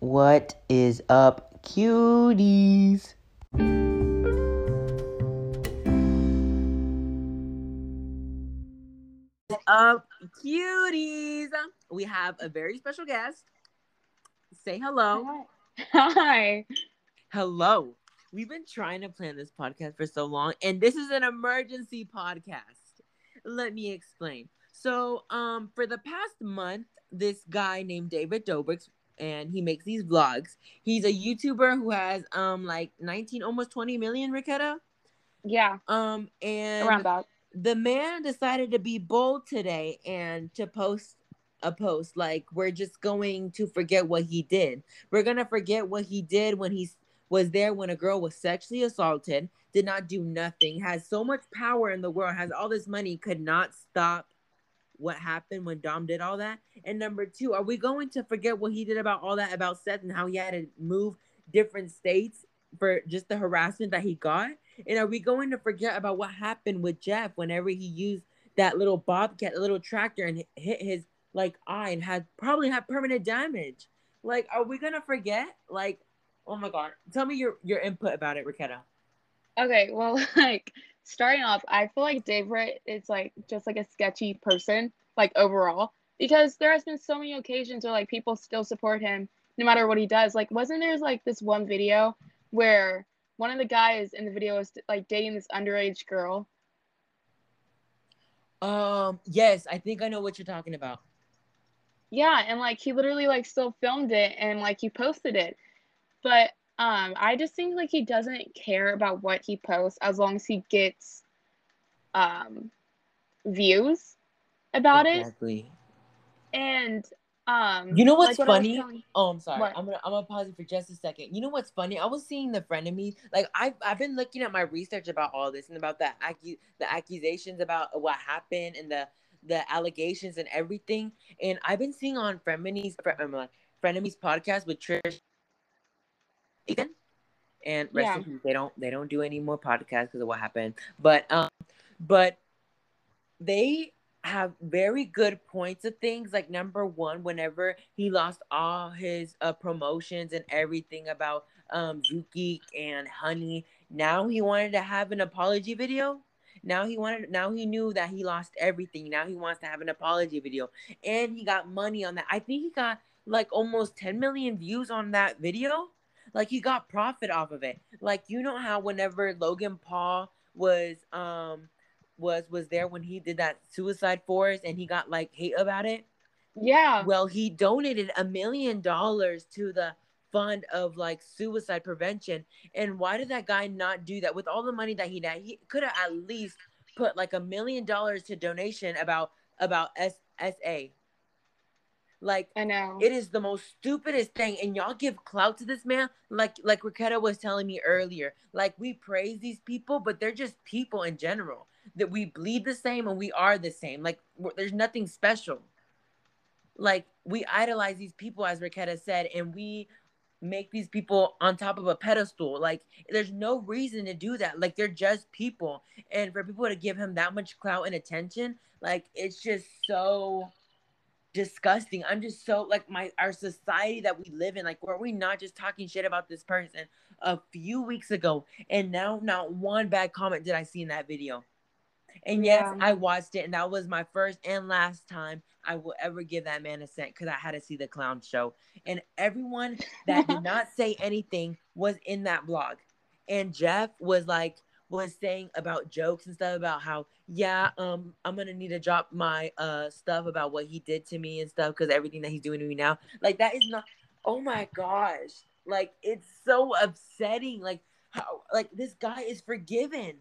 What is up, cuties? Up, cuties. We have a very special guest. Say hello. Hi. Hello. We've been trying to plan this podcast for so long, and this is an emergency podcast. Let me explain. So, um, for the past month, this guy named David Dobrik, and he makes these vlogs. He's a YouTuber who has um like 19, almost 20 million, Ricketta. Yeah, Um, and around that. the man decided to be bold today and to post a post like we're just going to forget what he did. We're gonna forget what he did when he was there when a girl was sexually assaulted, did not do nothing, has so much power in the world, has all this money, could not stop what happened when Dom did all that. And number two, are we going to forget what he did about all that about Seth and how he had to move different states for just the harassment that he got? And are we going to forget about what happened with Jeff whenever he used that little bobcat, little tractor, and hit his like eye and had probably had permanent damage? Like, are we gonna forget? Like, oh my god, tell me your your input about it, Ricketta. Okay, well, like starting off, I feel like Dave Wright is like just like a sketchy person, like overall, because there has been so many occasions where like people still support him no matter what he does. Like, wasn't there like this one video where one of the guys in the video was like dating this underage girl? Um, yes, I think I know what you're talking about. Yeah, and like he literally like still filmed it and like he posted it. But um I just think like he doesn't care about what he posts as long as he gets um views about it. exactly. And um You know what's like what funny? telling- Oh, I'm sorry. What? I'm gonna I'm gonna pause it for just a second. You know what's funny? I was seeing the frenemies. Like I've I've been looking at my research about all this and about the accu- the accusations about what happened and the the allegations and everything. And I've been seeing on frenemies frenemies podcast with Trish. Ethan. And rest in Yeah. peace. They don't they don't do any more podcasts because of what happened. But um, but they have very good points of things. Like number one, whenever he lost all his uh, promotions and everything about um Zuki and Honey, now he wanted to have an apology video. Now he wanted. Now he knew that he lost everything. Now he wants to have an apology video, and he got money on that. I think he got like almost 10 million views on that video. Like he got profit off of it. Like you know how whenever Logan Paul was um was was there when he did that suicide forest and he got like hate about it. Yeah. Well, he donated a million dollars to the fund of like suicide prevention. And why did that guy not do that with all the money that he had? He could have at least put like a million dollars to donation about about S- SA. Like I know. it is the most stupidest thing, and y'all give clout to this man, like like Ricketta was telling me earlier. Like we praise these people, but they're just people in general. That we bleed the same and we are the same. Like there's nothing special. Like we idolize these people, as Ricketta said, and we make these people on top of a pedestal. Like there's no reason to do that. Like they're just people, and for people to give him that much clout and attention, like it's just so disgusting. I'm just so like my our society that we live in. Like, were we not just talking shit about this person a few weeks ago, and now not one bad comment did I see in that video? And yes, Yeah. I watched it, and that was my first and last time I will ever give that man a cent because I had to see the clown show. And everyone that did not say anything was in that blog. And Jeff was like, was saying about jokes and stuff about how, yeah, um, I'm gonna need to drop my uh stuff about what he did to me and stuff because everything that he's doing to me now. Like that is not oh my gosh. Like it's so upsetting. Like how like this guy is forgiven.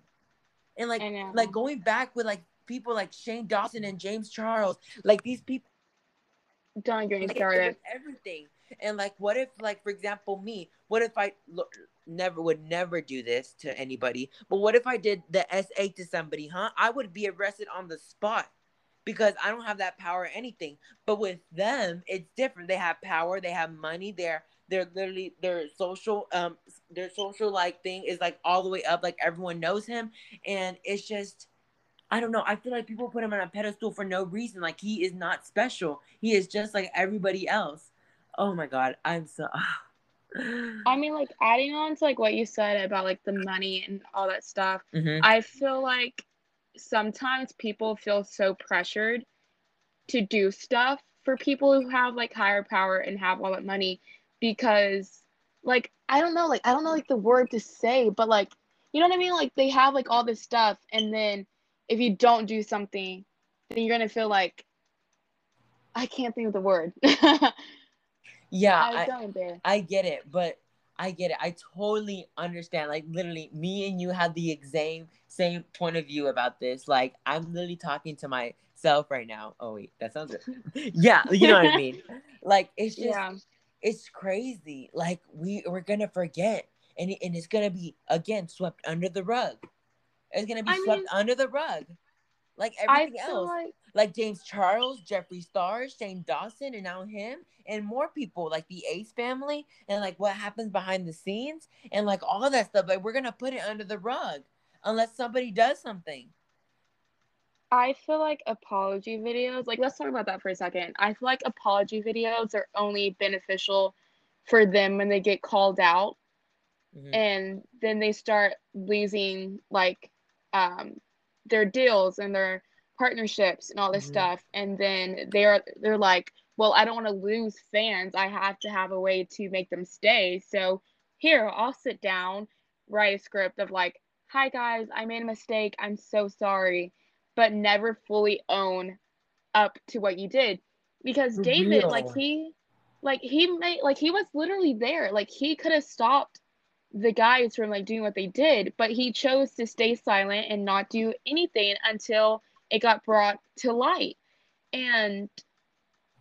And like like going back with like people like Shane Dawson and James Charles, like these people Don't get me like, started. everything. And like, what if, like, for example, me? What if I look, never would never do this to anybody? But what if I did the SA to somebody? Huh? I would be arrested on the spot because I don't have that power or anything. But with them, it's different. They have power. They have money. They're they're literally their social um their social like thing is like all the way up. Like everyone knows him, and it's just I don't know. I feel like people put him on a pedestal for no reason. Like he is not special. He is just like everybody else. Oh my god, I'm so. I mean, like adding on to like what you said about like the money and all that stuff. Mhm. I feel like sometimes people feel so pressured to do stuff for people who have like higher power and have all that money because like I don't know, like I don't know like the word to say, but like you know what I mean? Like they have like all this stuff and then if you don't do something, then you're gonna feel like I can't think of the word. yeah, I I, there. I get it, but I get it. I totally understand. Like literally, me and you have the exact same point of view about this. Like I'm literally talking to myself right now. Oh wait, that sounds good. yeah, you know what I mean. Like it's just Yeah. it's crazy. Like we we're gonna forget, and and it's gonna be again swept under the rug. It's gonna be I swept mean- under the rug, like everything else. like like James Charles, Jeffree Star, Shane Dawson, and now him, and more people like the Ace family, and like what happens behind the scenes, and like all that stuff. Like we're gonna put it under the rug unless somebody does something. I feel like apology videos, like let's talk about that for a second. I feel like apology videos are only beneficial for them when they get called out Mhm. and then they start losing like um their deals and their partnerships and all this Mhm. stuff and then they're they're like, "Well, I don't want to lose fans. I have to have a way to make them stay." So, here, I'll sit down, write a script of like, "Hi guys, I made a mistake. I'm so sorry." but never fully own up to what you did because For David like he like he made like he was literally there like he could have stopped the guys from like doing what they did but he chose to stay silent and not do anything until it got brought to light and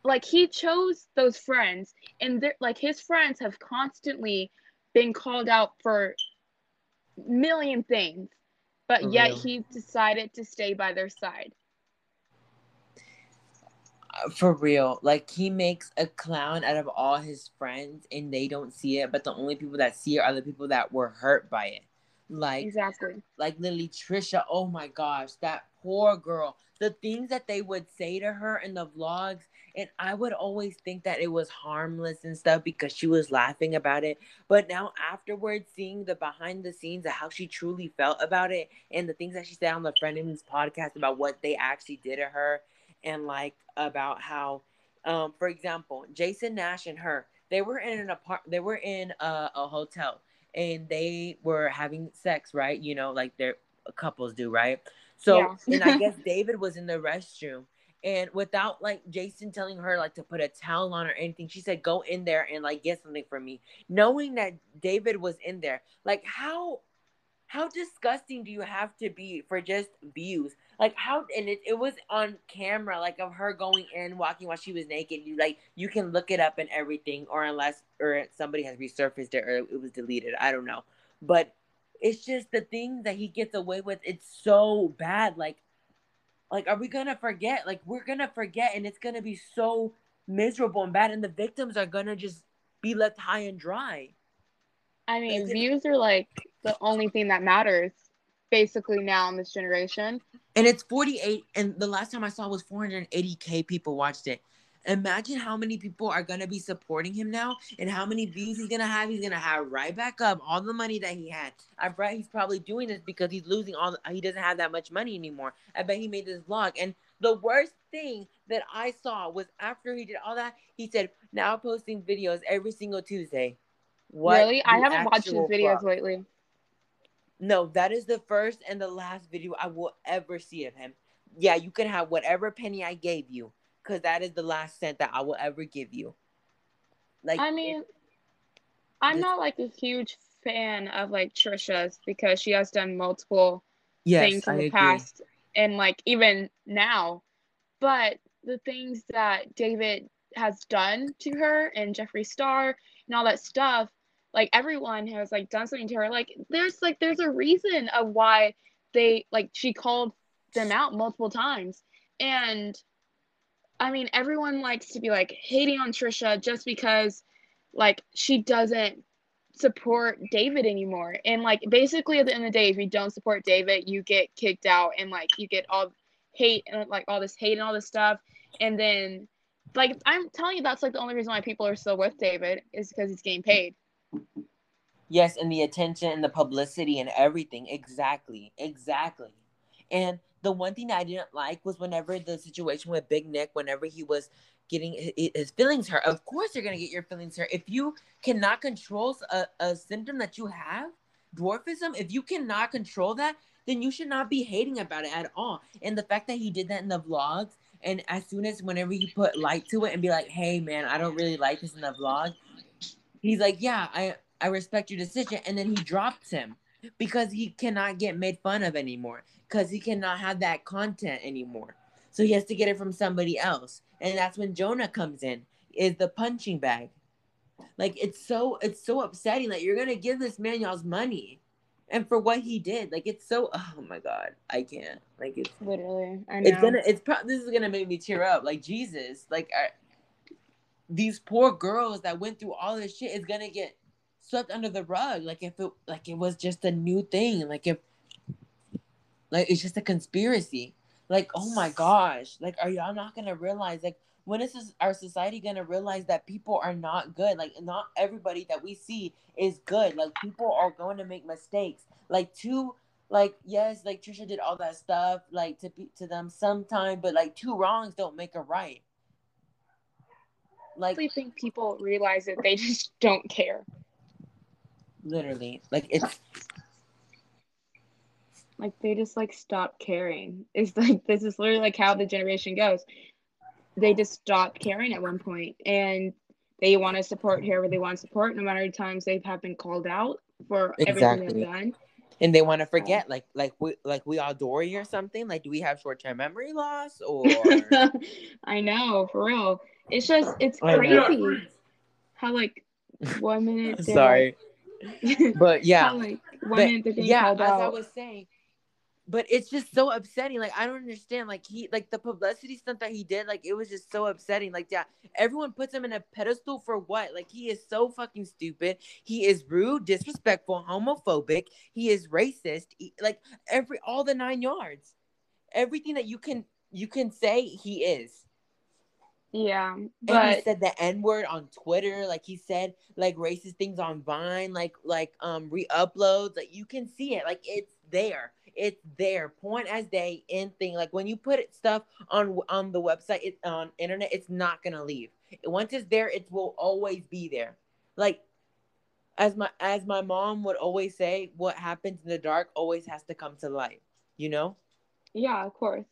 like he chose those friends and like his friends have constantly been called out for million things but For yet real. he decided to stay by their side Uh, For real, like he makes a clown out of all his friends, and they don't see it. But the only people that see it are the people that were hurt by it. Like exactly like literally Trisha, oh my gosh, that poor girl. The things that they would say to her in the vlogs, and I would always think that it was harmless and stuff because she was laughing about it. But now afterwards, seeing the behind the scenes of how she truly felt about it and the things that she said on the Frenemies podcast about what they actually did to her, and like about how, um, for example, Jason Nash and her, they were in an apart, they were in a, a hotel and they were having sex, right? You know, like their couples do, right? So, Yeah. and I guess David was in the restroom, and without like Jason telling her like to put a towel on or anything, she said, "Go in there and like get something for me," knowing that David was in there. Like how. How disgusting do you have to be for just views? Like how and it, it was on camera, like of her going in, walking while she was naked. You like you can look it up and everything, or unless or somebody has resurfaced it or it was deleted. I don't know. But it's just the things that he gets away with. It's so bad. Like, like are we gonna forget? Like we're gonna forget, and it's gonna be so miserable and bad, and the victims are gonna just be left high and dry. I mean, Like, views are like the only thing that matters basically now in this generation. And it's 48, and the last time I saw was 480k people watched it. Imagine how many people are gonna be supporting him now, and how many views he's gonna have. He's gonna have right back up all the money that he had. I bet he's probably doing this because he's losing all. He doesn't have that much money anymore. I bet he made this vlog, and the worst thing that I saw was after he did all that, he said, "Now posting videos every single Tuesday." What really? I haven't watched his videos fuck? lately. No, that is the first and the last video I will ever see of him. Yeah, you can have whatever penny I gave you, because that is the last cent that I will ever give you. Like, I mean, I'm this- not like a huge fan of like Trisha's because she has done multiple yes, things in I the agree. past and like even now. But the things that David has done to her and Jeffree Star and all that stuff, like everyone has like done something to her. Like there's like there's a reason of why they like she called them out multiple times. And I mean everyone likes to be like hating on Trisha just because like she doesn't support David anymore. And like basically at the end of the day, if you don't support David, you get kicked out and like you get all hate and like all this hate and all this stuff. And then like I'm telling you, that's like the only reason why people are still with David is because he's getting paid. Yes, and the attention and the publicity and everything. Exactly. Exactly. And the one thing that I didn't like was whenever the situation with Big Nick, whenever he was getting his feelings hurt. Of course, you're gonna get your feelings hurt if you cannot control a, a symptom that you have, dwarfism. If you cannot control that, then you should not be hating about it at all. And the fact that he did that in the vlogs, and as soon as whenever you put light to it and be like, "Hey, man, I don't really like this in the vlog," he's like, "Yeah, I I respect your decision," and then he drops him because he cannot get made fun of anymore because he cannot have that content anymore. So he has to get it from somebody else. And that's when Jonah comes in, is the punching bag. Like it's so it's so upsetting that you're gonna give this man y'all's money. And for what he did, like it's so oh my god, I can't. Like it's literally, I know. It's gonna it's pro- this is gonna make me tear up. Like Jesus, like I, these poor girls that went through all this shit is gonna get swept under the rug. Like if it like it was just a new thing. Like if like it's just a conspiracy. Like, oh my gosh. Like, are y'all not gonna realize like when is our society gonna realize that people are not good? Like, not everybody that we see is good. Like, people are going to make mistakes. Like, two, like, yes, like Trisha did all that stuff, like to be to them sometime, but like two wrongs don't make a right. Like, I think people realize that they just don't care. Literally, like it's like they just like stop caring. It's like this is literally like how the generation goes. They just stop caring at one point and they want to support whoever they want to support, no matter the times they have been called out for exactly. everything they've done. And they want to forget, like, like we, like we all Dory or something. Like, do we have short term memory loss or? I know, for real. It's just, it's crazy how like one minute. Sorry, but yeah, how, like, one but, yeah. As out. I was saying, but it's just so upsetting. Like I don't understand. Like he like the publicity stunt that he did, like it was just so upsetting. Like, yeah, everyone puts him in a pedestal for what? Like he is so fucking stupid. He is rude, disrespectful, homophobic, he is racist, he, like every all the nine yards. Everything that you can you can say he is. Yeah, but and he said the N word on Twitter. Like he said like racist things on Vine, like like um re-uploads. Like you can see it. Like it's there it's there point as day in thing like when you put stuff on on the website it, on internet it's not gonna leave once it's there it will always be there like as my as my mom would always say what happens in the dark always has to come to light you know yeah of course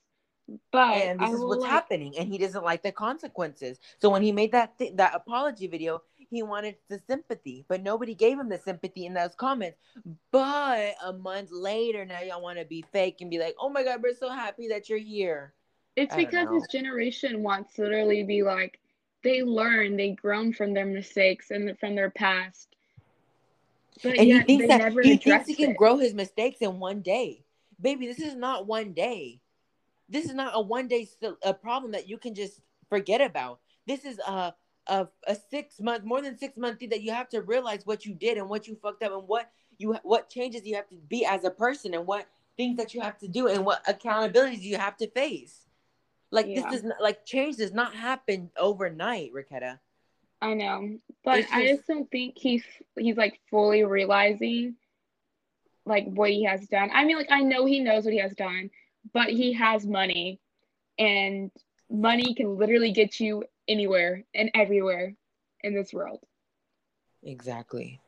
but and this I is what's like... happening and he doesn't like the consequences so when he made that th- that apology video he wanted the sympathy, but nobody gave him the sympathy in those comments. But a month later, now y'all want to be fake and be like, "Oh my God, we're so happy that you're here." It's because this generation wants to literally be like, they learn, they grown from their mistakes and from their past. But and he thinks that he thinks he can it. grow his mistakes in one day. Baby, this is not one day. This is not a one day a problem that you can just forget about. This is a a, a six month, more than six month thing that you have to realize what you did and what you fucked up and what you what changes you have to be as a person and what things that you have to do and what accountabilities you have to face. Like yeah. this does not like change does not happen overnight, Ricketta. I know, but just, I just don't think he's he's like fully realizing like what he has done. I mean, like I know he knows what he has done, but he has money, and money can literally get you anywhere and everywhere in this world. Exactly.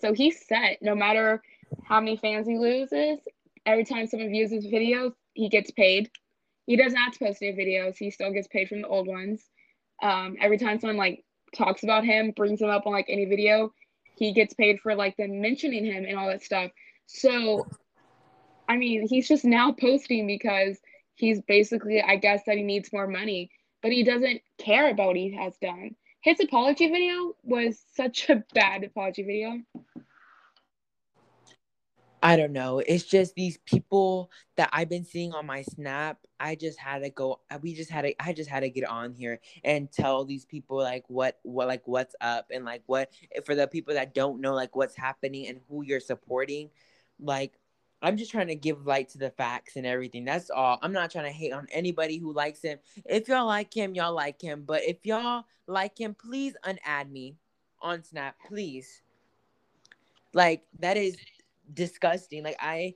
So he's set. No matter how many fans he loses, every time someone views his videos, he gets paid. He doesn't have to post new videos. He still gets paid from the old ones. Um, every time someone like talks about him, brings him up on like any video, he gets paid for like them mentioning him and all that stuff. So, I mean, he's just now posting because he's basically, I guess, that he needs more money but he doesn't care about what he has done. His apology video was such a bad apology video. I don't know. It's just these people that I've been seeing on my snap. I just had to go. We just had to. I just had to get on here and tell these people like what what like what's up and like what for the people that don't know like what's happening and who you're supporting. Like I'm just trying to give light to the facts and everything. That's all. I'm not trying to hate on anybody who likes him. If y'all like him, y'all like him. But if y'all like him, please unadd me on Snap, please. Like that is disgusting. Like I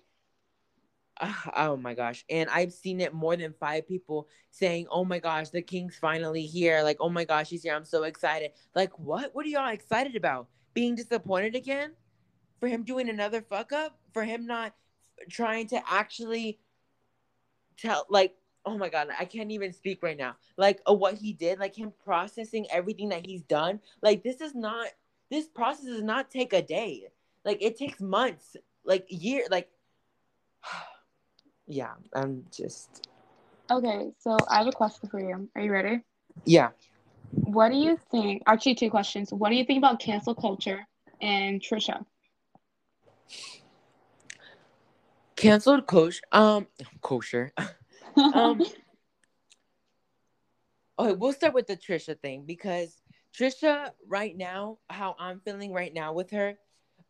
oh my gosh. And I've seen it more than five people saying, Oh my gosh, the king's finally here. Like, oh my gosh, he's here. I'm so excited. Like, what? What are y'all excited about? Being disappointed again? For him doing another fuck up? For him not trying to actually tell like oh my god i can't even speak right now like uh, what he did like him processing everything that he's done like this is not this process does not take a day like it takes months like year like yeah i'm just Okay, so I have a question for you. Are you ready? yeah What do you think? Actually, two questions. What do you think about cancel culture and Trisha? Canceled coach um kosher. Um okay we'll start with the trisha thing because trisha right now how i'm feeling right now with her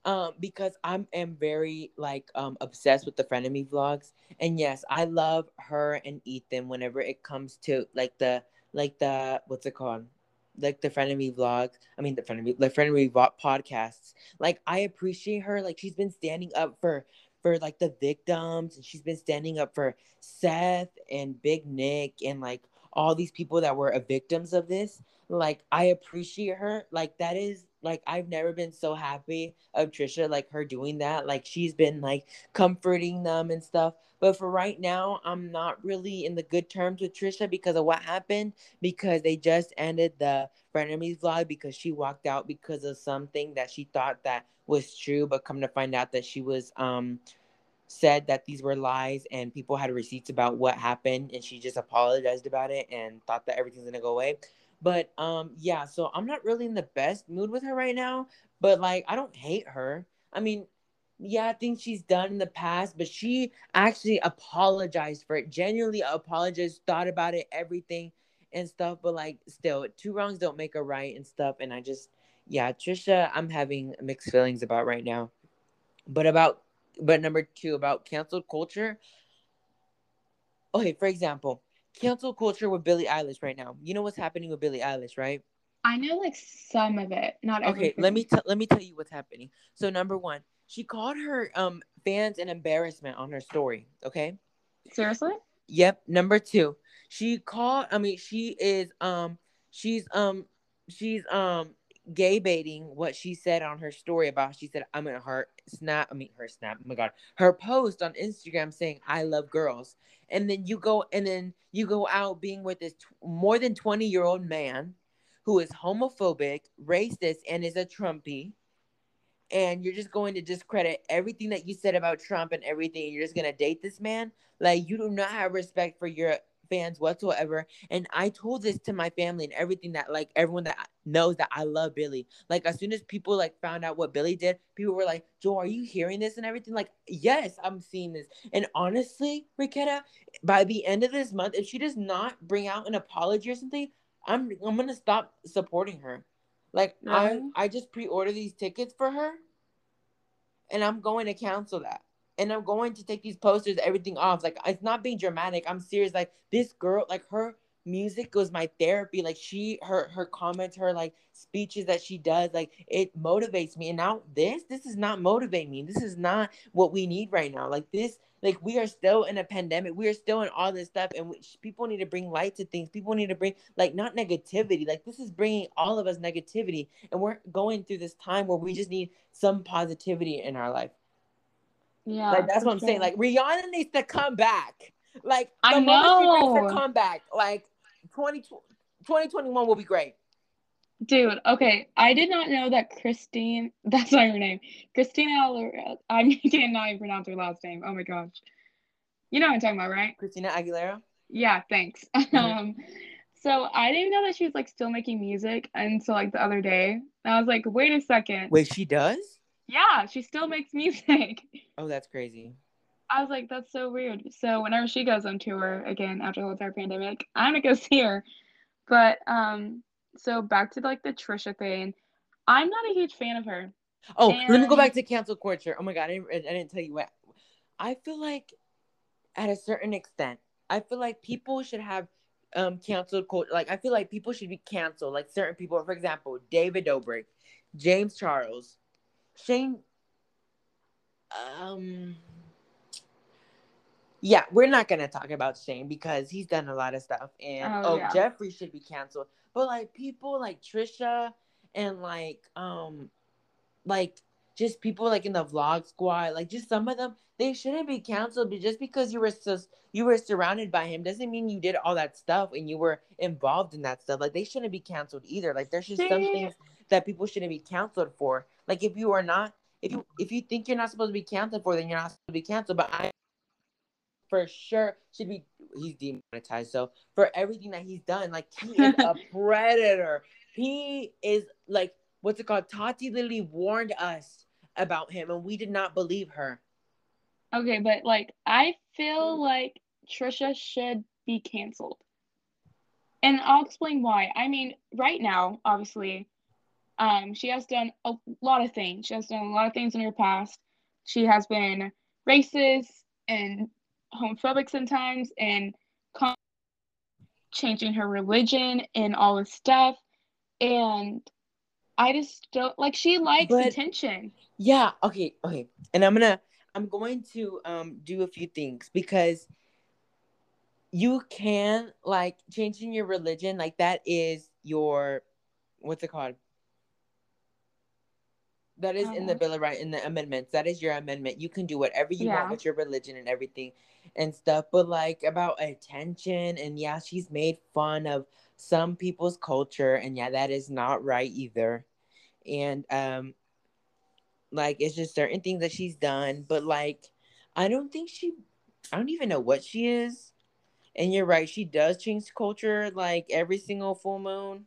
um because i'm am very like um obsessed with the frenemy vlogs. And yes i love her and ethan whenever it comes to like the like the what's it called? Like the frenemy vlogs i mean the frenemy the frenemy podcasts. Like i appreciate her. Like she's been standing up for for like the victims and she's been standing up for Seth and Big Nick and like all these people that were victims of this. Like I appreciate her. Like that is like I've never been so happy of Trisha like her doing that. Like she's been like comforting them and stuff. But for right now, I'm not really in the good terms with Trisha because of what happened. Because they just ended the frenemies vlog because she walked out because of something that she thought that was true, but come to find out that she was um said that these were lies and people had receipts about what happened and she just apologized about it and thought that everything's gonna go away. But um yeah, so I'm not really in the best mood with her right now, but like I don't hate her. I mean, yeah, things she's done in the past, but she actually apologized for it, genuinely apologized, thought about it, everything and stuff. But like, still, two wrongs don't make a right and stuff. And I just, yeah, Trisha, I'm having mixed feelings about right now. But about, but number two, about canceled culture. Okay, for example, cancel culture with Billie Eilish right now. You know what's happening with Billie Eilish, right? I know like some of it, not Okay, everything. let me t- let me tell you what's happening. So number one, she called her um fans an embarrassment on her story. Okay. Seriously? Yep. Number two, she called. I mean, she is um she's um she's um gay baiting what she said on her story about. She said I'm in her snap. I mean her snap. Oh my god, her post on Instagram saying I love girls, and then you go and then you go out being with this t- more than twenty year old man who is homophobic, racist, and is a Trumpy. And you're just going to discredit everything that you said about Trump and everything. You're just going to date this man. Like, you do not have respect for your fans whatsoever. And I told this to my family and everything that, like, everyone that knows that I love Billie. Like, as soon as people, like, found out what Billie did, people were like, Joe, are you hearing this and everything? Like, yes, I'm seeing this. And honestly, Riquetta, by the end of this month, if she does not bring out an apology or something, I'm I'm gonna stop supporting her. Like I I just pre-order these tickets for her, and I'm going to cancel that. And I'm going to take these posters, everything off. Like it's not being dramatic. I'm serious. Like this girl, like her music was my therapy. Like she, her, her comments, her like speeches that she does, like it motivates me. And now this, this is not motivating me. This is not what we need right now. Like this, like we are still in a pandemic. We are still in all this stuff, and we, people need to bring light to things. People need to bring like not negativity. Like this is bringing all of us negativity, and we're going through this time where we just need some positivity in our life. Yeah. Like that's what I'm saying. Like Rihanna needs to come back. Like the I moment she makes her know. comeback, like 20, 2021 will be great. Dude, okay. I did not know that Christine, that's not her name. Christina. I cannot even pronounce her last name. Oh my gosh. You know what I'm talking about, right? Christina Aguilera. Yeah, thanks. Mm-hmm. Um, so I didn't know that she was like still making music until like the other day. I was like, wait a second. Wait, she does? Yeah, she still makes music. Oh, that's crazy. I was like, that's so weird. So whenever she goes on tour again after the whole entire pandemic, I'm gonna go see her. But um, so back to like the Trisha thing. I'm not a huge fan of her. Oh, let me go back to cancel culture. Oh my god, I didn't, I didn't tell you what. I feel like at a certain extent, I feel like people should have um canceled culture. Like I feel like people should be canceled. Like certain people, for example, David Dobrik, James Charles, Shane. Um. Yeah, we're not gonna talk about Shane because he's done a lot of stuff, and Oh, oh, yeah. Jeffree should be canceled. But like people like Trisha and like um, like just people like in the vlog squad, like just some of them, they shouldn't be canceled. But just because you were sus- you were surrounded by him doesn't mean you did all that stuff and you were involved in that stuff. Like they shouldn't be canceled either. Like there's just some things that people shouldn't be canceled for. Like if you are not, if you if you think you're not supposed to be canceled for, then you're not supposed to be canceled. But I for sure should be he's demonetized. So for everything that he's done, like he is a predator. He is like what's it called? Tati literally warned us about him and we did not believe her. Okay, but like I feel like Trisha should be canceled. And I'll explain why. I mean, right now, obviously, um, she has done a lot of things. She has done a lot of things in her past. She has been racist and homophobic sometimes and con- changing her religion and all this stuff. And I just don't like she likes But- attention. Yeah, okay, okay. And I'm gonna I'm going to um do a few things because you can like changing your religion, like that is your what's it called? That is in the Uh-huh. Bill of Rights, in the amendments. That is your amendment. You can do whatever you Yeah. want with your religion and everything and stuff. But like about attention, and yeah, she's made fun of some people's culture, and yeah, that is not right either. And um, like it's just certain things that she's done, but like I don't think she, I don't even know what she is. And you're right, she does change culture like every single full moon.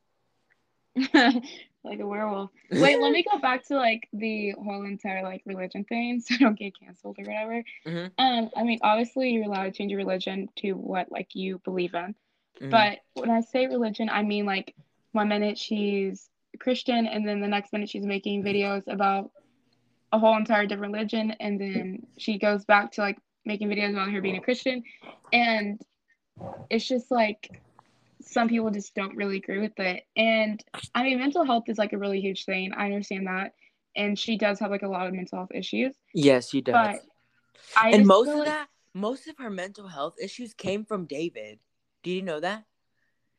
like a werewolf. Wait, let me go back to like the whole entire like religion thing, so I don't get canceled or whatever. Mhm. Um, I mean, obviously you're allowed to change your religion to what like you believe in, Mhm. but when I say religion, I mean like one minute she's Christian, and then the next minute she's making videos about a whole entire different religion, and then she goes back to like making videos about her being a Christian, and it's just like some people just don't really agree with it. And I mean, mental health is like a really huge thing. I understand that. And she does have like a lot of mental health issues. yes, she does. But I and most of like- that, most of her mental health issues came from David. Did you know that?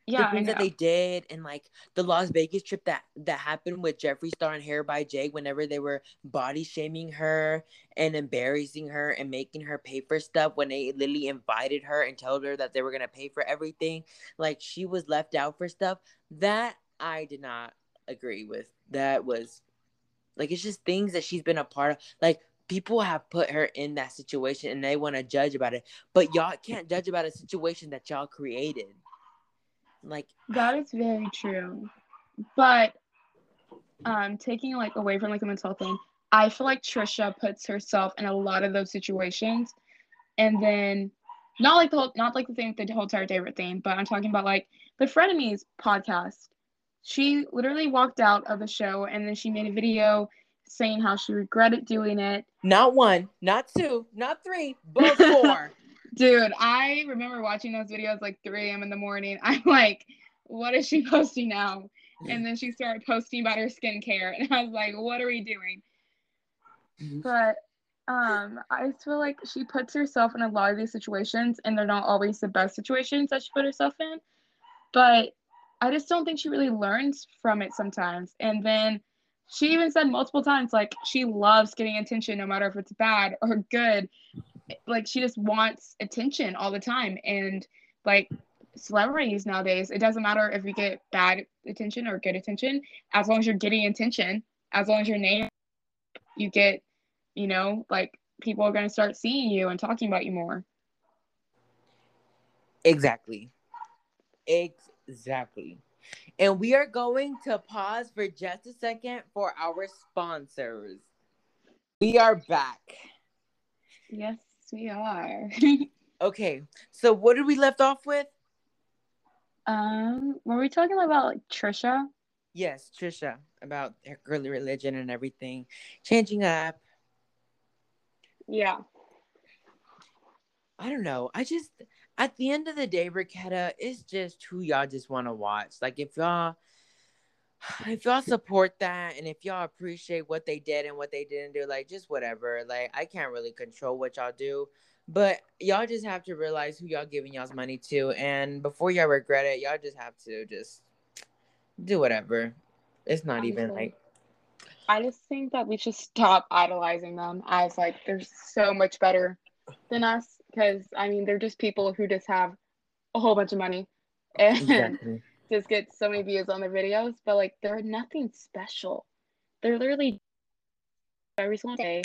Yeah, the things that they did and like the Las Vegas trip that that happened with Jeffree Star and Hair by Jay whenever they were body shaming her and embarrassing her and making her pay for stuff when they literally invited her and told her that they were gonna pay for everything. Like she was left out for stuff. That I did not agree with. That was like it's just things that she's been a part of. Like people have put her in that situation and they want to judge about it. But y'all can't judge about a situation that y'all created. Like That is very true. But um taking like away from like the mental thing, I feel like Trisha puts herself in a lot of those situations and then not like the whole not like the thing the whole entire David thing, but I'm talking about like the Frenemies podcast. She literally walked out of the show and then she made a video saying how she regretted doing it. Not one, not two, not three, but four. Dude, I remember watching those videos like 3 a.m. in the morning. I'm like, what is she posting now? And then she started posting about her skincare, and I was like, what are we doing? But um, I just feel like she puts herself in a lot of these situations, and they're not always the best situations that she put herself in. But I just don't think she really learns from it sometimes. And then she even said multiple times, like, she loves getting attention no matter if it's bad or good. Like, she just wants attention all the time. And like, celebrities nowadays, it doesn't matter if you get bad attention or good attention, as long as you're getting attention, as long as your name, you get, you know, like people are going to start seeing you and talking about you more. Exactly. Exactly. And we are going to pause for just a second for our sponsors. We are back. Yes, we are. Okay, so what did we left off with? um, were we talking about like Trisha? Yes, Trisha, about her girly religion and everything, changing up. Yeah. I don't know. I just at the end of the day, Ricketta, it's just who y'all just want to watch. Like if y'all if y'all support that and if y'all appreciate what they did and what they didn't do, like just whatever. Like I can't really control what y'all do. But y'all just have to realize who y'all giving y'all's money to. And before y'all regret it, y'all just have to just do whatever. It's not Honestly. even like I just think that we should stop idolizing them as like they're so much better than us because I mean they're just people who just have a whole bunch of money and exactly. Just get so many views on their videos, but like they're nothing special. They're literally every single day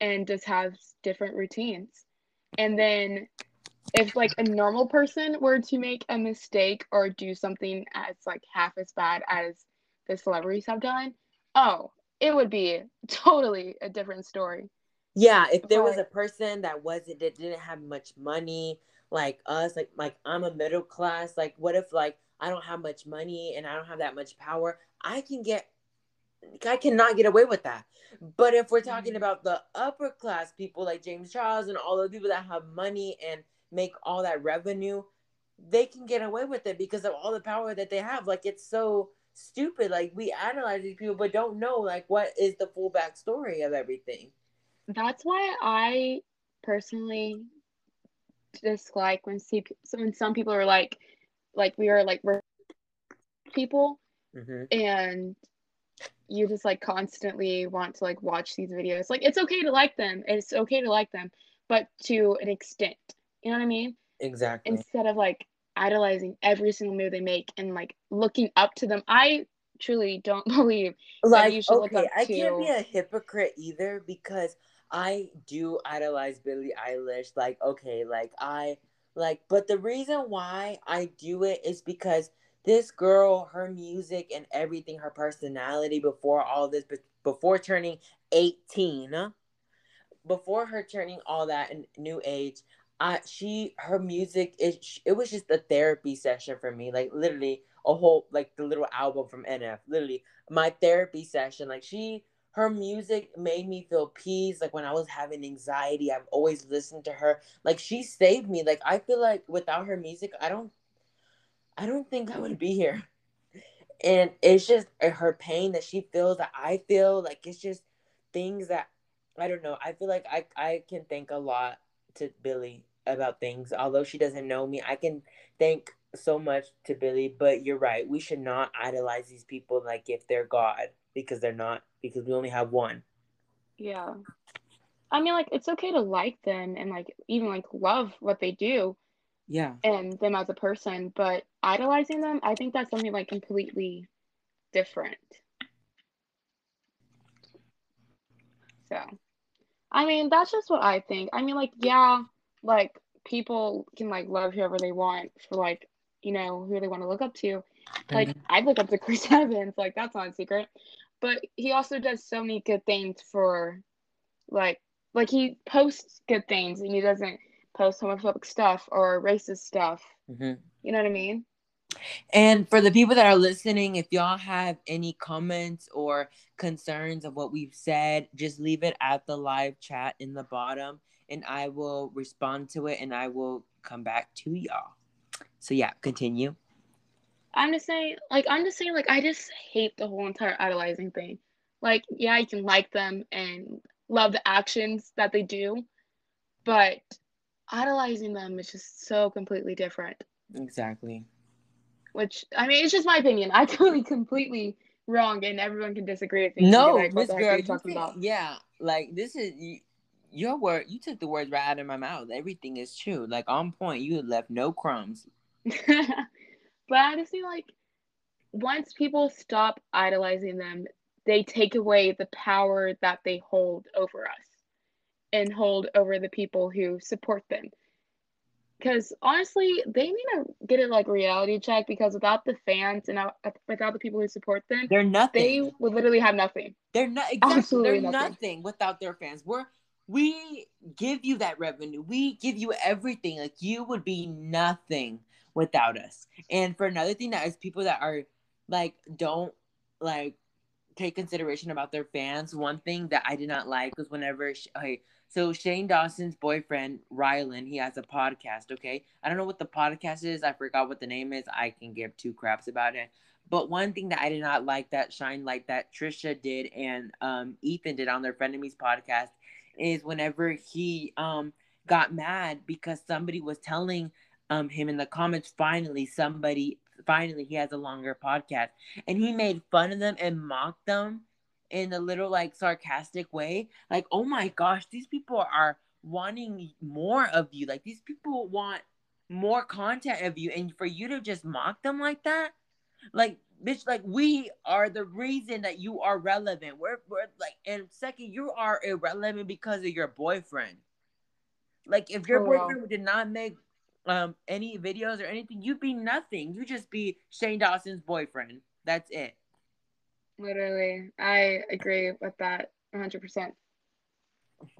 and just have different routines. And then if like a normal person were to make a mistake or do something as like half as bad as the celebrities have done, oh, it would be totally a different story. Yeah, if there was a person that wasn't that didn't have much money, like us, like like I'm a middle class, like what if like I don't have much money and I don't have that much power? I can get I cannot get away with that. But if we're talking Mhm. about the upper class people like James Charles and all the people that have money and make all that revenue, they can get away with it because of all the power that they have. Like it's so stupid. Like we analyze these people but don't know like what is the full backstory of everything. That's why I personally dislike when see when some people are like like we are like we're people Mm-hmm. and you just like constantly want to like watch these videos. Like it's okay to like them. It's okay to like them, but to an extent. You know what I mean? Exactly. Instead of like idolizing every single move they make and like looking up to them. I truly don't believe like you should look okay up i can't be a hypocrite either because i do idolize billie eilish like okay like i like but the reason why i do it is because this girl her music and everything her personality before all this before turning 18 before her turning all that in new age I she her music is it was just a therapy session for me like literally a whole like the little album from NF literally my therapy session like she her music made me feel peace like when I was having anxiety I've always listened to her like she saved me like I feel like without her music I don't I don't think I would be here and it's just uh, her pain that she feels that I feel like it's just things that I don't know I feel like I I can thank a lot to Billie about things. Although she doesn't know me, I can thank so much to Billie. But you're right. We should not idolize these people like if they're God because they're not, because we only have one. Yeah. I mean, like, it's okay to like them and, like, even, like, love what they do Yeah. and them as a person, but idolizing them, I think that's something, like, completely different. So, I mean, that's just what I think. I mean, like, yeah, like, people can, like, love whoever they want for, like, you know, who they want to look up to. Like, mm-hmm. I look up to Chris Evans, like, that's not a secret. But he also does so many good things for, like, like he posts good things and he doesn't post homophobic stuff or racist stuff. hmm You know what I mean? And for the people that are listening, if y'all have any comments or concerns of what we've said, just leave it at the live chat in the bottom and I will respond to it and I will come back to y'all. So, yeah, continue. I'm just saying, like, I'm just saying, like, I just hate the whole entire idolizing thing. Like, yeah, you can like them and love the actions that they do, but idolizing them is just so completely different. Exactly. Which, I mean, it's just my opinion. I could be completely wrong and everyone can disagree with me. No, be like, what Miss the heck are Girl, talking think- about? yeah, like this is you, your word. You took the words right out of my mouth. Everything is true, like on point. You left no crumbs. but I just feel like once people stop idolizing them, they take away the power that they hold over us and hold over the people who support them. Because honestly, they need to get it like reality check because without the fans and without the people who support them, They're nothing. they would literally have nothing. They're not exactly. Absolutely they're nothing. nothing. without their fans. We're we give you that revenue. We give you everything. Like you would be nothing without us. And for another thing, that is people that are like don't like take consideration about their fans. One thing that I did not like was whenever okay, so Shane Dawson's boyfriend Ryland, he has a podcast. Okay, I don't know what the podcast is. I forgot what the name is. I can give two craps about it. But one thing that I did not like that Shine like that Trisha did and um, Ethan did on their Frenemies podcast is whenever he um, got mad because somebody was telling um, him in the comments, finally, somebody, finally, he has a longer podcast. And he made fun of them and mocked them in a little like sarcastic way. Like, oh my gosh, these people are wanting more of you. Like, these people want more content of you. And for you to just mock them like that, like, bitch, like we are the reason that you are relevant. We're, we're like, and second, you are irrelevant because of your boyfriend. Like, if your oh, boyfriend wow. did not make um any videos or anything, you'd be nothing. You'd just be Shane Dawson's boyfriend. That's it. Literally, I agree with that 100. percent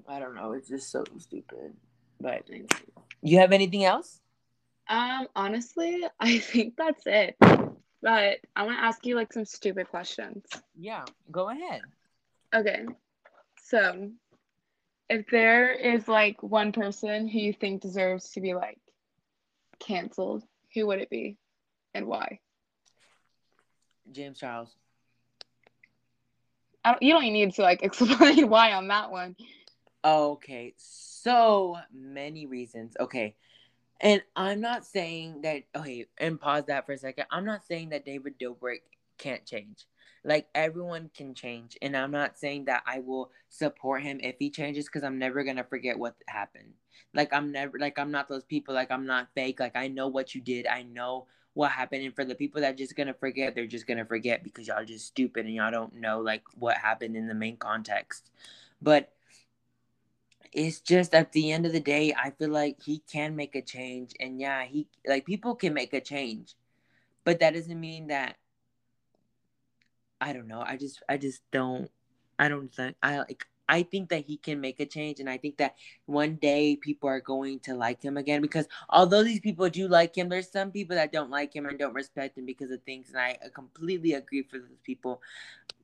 I don't know. It's just so stupid. But you have anything else? Um, honestly, I think that's it. But I want to ask you like some stupid questions. Yeah, go ahead. Okay. So, if there is like one person who you think deserves to be like canceled, who would it be and why? James Charles. I don't, you don't need to like explain why on that one. Okay, so many reasons. Okay, and I'm not saying that. Okay, and pause that for a second. I'm not saying that David Dobrik can't change. Like everyone can change, and I'm not saying that I will support him if he changes because I'm never gonna forget what happened. Like I'm never like I'm not those people. Like I'm not fake. Like I know what you did. I know what happened. And for the people that just gonna forget, they're just gonna forget because y'all just stupid and y'all don't know like what happened in the main context. But it's just at the end of the day, I feel like he can make a change. And yeah, he like people can make a change. But that doesn't mean that I don't know. I just I just don't I don't think I like I think that he can make a change, and I think that one day people are going to like him again. Because although these people do like him, there's some people that don't like him and don't respect him because of things, and I completely agree for those people.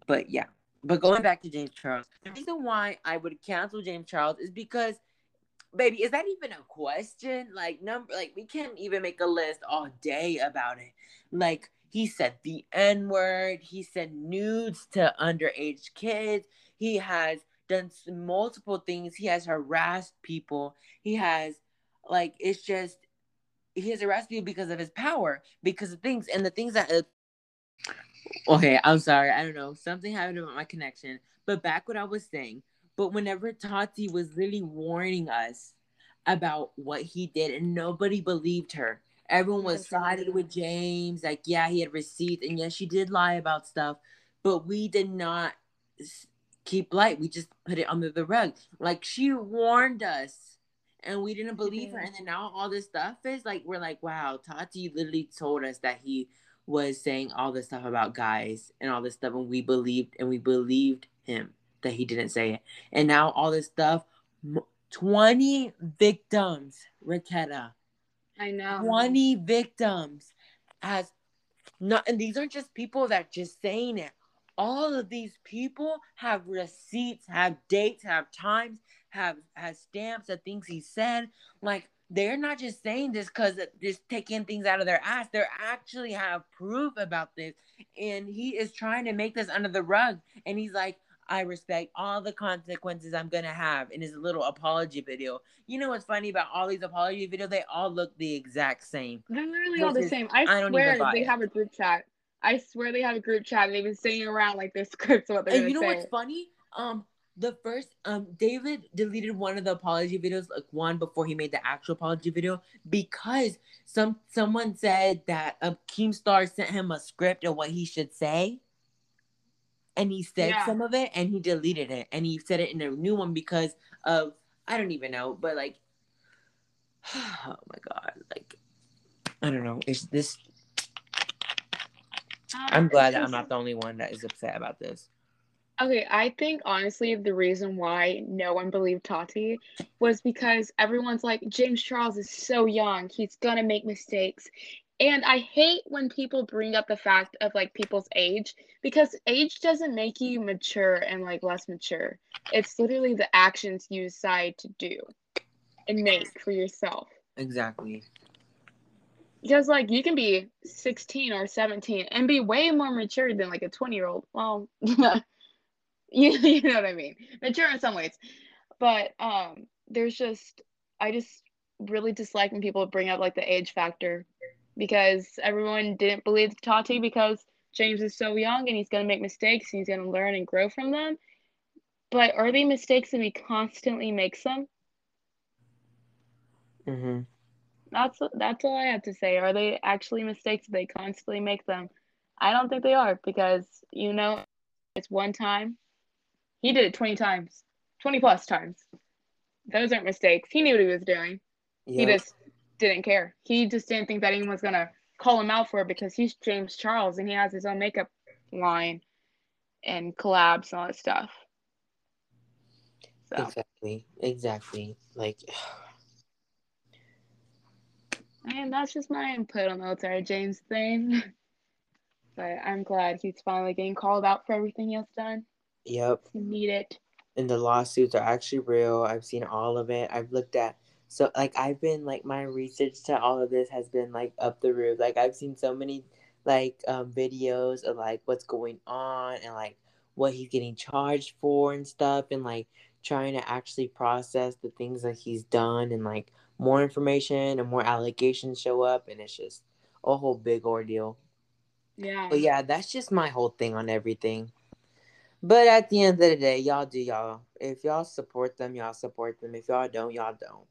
But yeah, but going back to James Charles, the reason why I would cancel James Charles is because, baby, is that even a question? Like number, like we can't even make a list all day about it. Like he said the N word. He said nudes to underage kids. He has done multiple things. He has harassed people. He has, like, it's just, he has harassed people because of his power, because of things, and the things that. Uh, okay, I'm sorry. I don't know. Something happened with my connection. But back what I was saying. But whenever Tati was really warning us about what he did, and nobody believed her. Everyone was sided with James. Like, yeah, he had receipts, and yes, she did lie about stuff, but we did not keep light. We just put it under the rug. Like she warned us and we didn't believe her. And then now all this stuff is like we're like, wow, Tati literally told us that he was saying all this stuff about guys and all this stuff, and we believed and we believed him that he didn't say it. And now all this stuff, twenty victims, Raketa. I know. Twenty victims, as not, and these aren't just people that just saying it all of these people have receipts, have dates, have times, have has stamps of things he said. Like they're not just saying this because just taking things out of their ass. They actually have proof about this, and he is trying to make this under the rug. And he's like, I respect all the consequences I'm gonna have in his little apology video. You know what's funny about all these apology videos? They all look the exact same. They're literally all the same. I, I swear they it. have a group chat. I swear they have a group chat and they've been sitting around like their scripts what they're and you know say. what's funny? Um, the first um David deleted one of the apology videos, like one before he made the actual apology video, because some someone said that um Keemstar sent him a script of what he should say. And he said yeah. some of it and he deleted it. And he said it in a new one because of I don't even know, but like oh my god, like I don't know. Is this um, I'm glad that I'm not the only one that is upset about this. Okay, I think honestly the reason why no one believed Tati was because everyone's like James Charles is so young, he's gonna make mistakes. And I hate when people bring up the fact of like people's age because age doesn't make you mature and like less mature. It's literally the actions you decide to do and make for yourself. Exactly. Because like you can be 16 or 17 and be way more mature than like a 20 year old. Well, you, you know what I mean. Mature in some ways. But um there's just I just really dislike when people bring up like the age factor because everyone didn't believe Tati because James is so young and he's going to make mistakes and he's going to learn and grow from them. But are they mistakes if he constantly makes them? Mm-hmm. That's that's all I have to say. Are they actually mistakes they constantly make them? I don't think they are because you know it's one time. He did it 20 times. 20 plus times. Those aren't mistakes. He knew what he was doing. He just didn't care. He just didn't think that anyone was gonna call him out for it because he's James Charles and he has his own makeup line and collabs and all that stuff. So Exactly. Exactly. Like and that's just my input on the Tati James thing. but I'm glad he's finally getting called out for everything he has done. Yep. He need it. And the lawsuits are actually real. I've seen all of it. I've looked at so like I've been like my research to all of this has been like up the roof. Like I've seen so many like um videos of like what's going on and like what he's getting charged for and stuff and like trying to actually process the things that he's done and like more information and more allegations show up and it's just a whole big ordeal. Yeah. But yeah, that's just my whole thing on everything. But at the end of the day, y'all do y'all. If y'all support them, y'all support them. If y'all don't, y'all don't.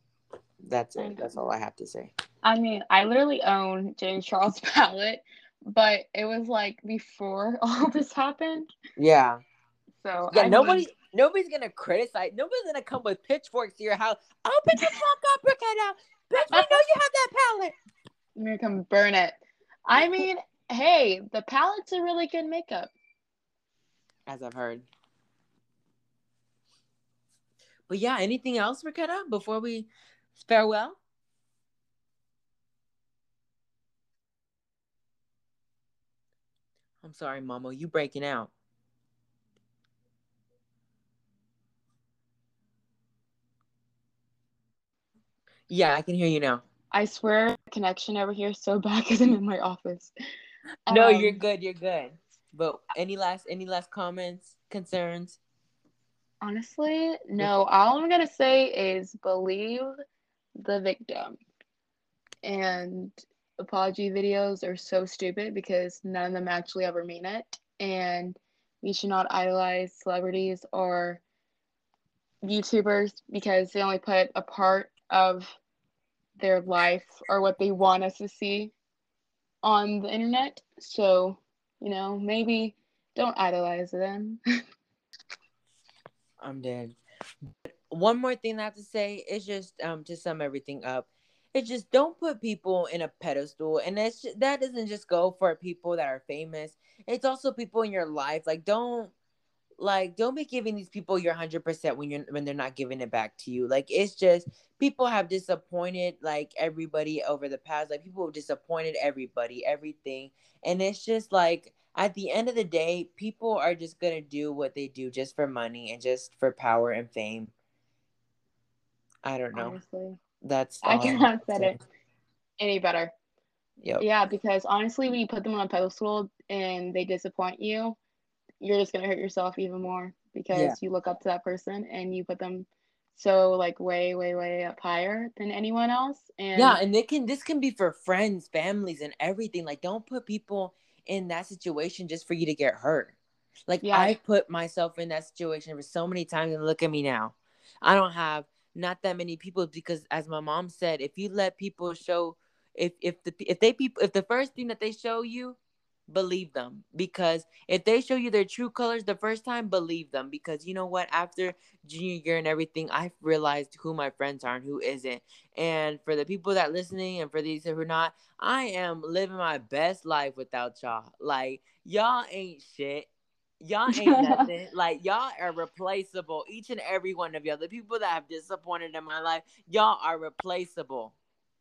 That's it. That's all I have to say. I mean, I literally own James Charles palette, but it was like before all this happened. Yeah. So Yeah, I nobody mean, nobody's gonna criticize nobody's gonna come with pitchforks to your house. Open the fuck up, Ricardo. Bitch, we know you have that palette. I'm gonna come burn it. I mean, hey, the palette's a really good makeup. As I've heard. But yeah, anything else, Ricardo, before we farewell? I'm sorry, Mama. You breaking out. Yeah, I can hear you now. I swear, connection over here is so bad because I'm in my office. No, Um, you're good. You're good. But any last any last comments, concerns? Honestly, no. All I'm gonna say is believe the victim. And apology videos are so stupid because none of them actually ever mean it. And we should not idolize celebrities or YouTubers because they only put a part of their life or what they want us to see on the internet. So, you know, maybe don't idolize them. I'm dead. One more thing I have to say is just um to sum everything up. It's just don't put people in a pedestal, and that's that doesn't just go for people that are famous. It's also people in your life. Like don't like don't be giving these people your hundred percent when you're when they're not giving it back to you. Like it's just people have disappointed like everybody over the past. Like people have disappointed everybody, everything, and it's just like at the end of the day, people are just gonna do what they do just for money and just for power and fame. I don't know. Honestly, That's I all cannot said say. it any better. Yep. Yeah, because honestly, when you put them on a pedestal and they disappoint you, you're just gonna hurt yourself even more because Yeah. you look up to that person and you put them so like way, way, way up higher than anyone else. And Yeah, and they can this can be for friends, families, and everything. Like, don't put people in that situation just for you to get hurt. Like Yeah. I put myself in that situation for so many times, and look at me now. I don't have not that many people because, as my mom said, if you let people show, if if the if they people if the first thing that they show you, believe them because if they show you their true colors the first time, believe them because you know what? After junior year and everything, I've realized who my friends are and who isn't. And for the people that listening and for these who are not, I am living my best life without y'all. Like y'all ain't shit. Y'all ain't nothing. like y'all are replaceable. Each and every one of y'all. The people that have disappointed in my life, y'all are replaceable.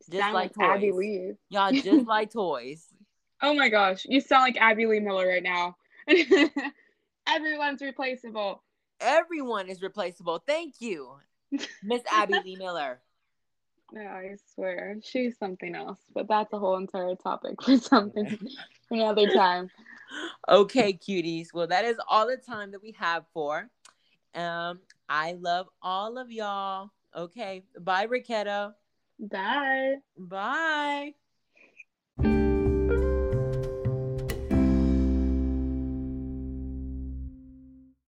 Just Sound like like, Abby toys. Lee. Y'all just like toys. Oh my gosh, you sound like Abby Lee Miller right now. Everyone's replaceable. Everyone is replaceable. Thank you, Miss Abby Lee Miller. No, I swear, she's something else. But that's a whole entire topic for something another time. Okay, cuties. Well, that is all the time that we have for. Um, I love all of y'all. Okay, bye, Ricketta. Bye. Bye.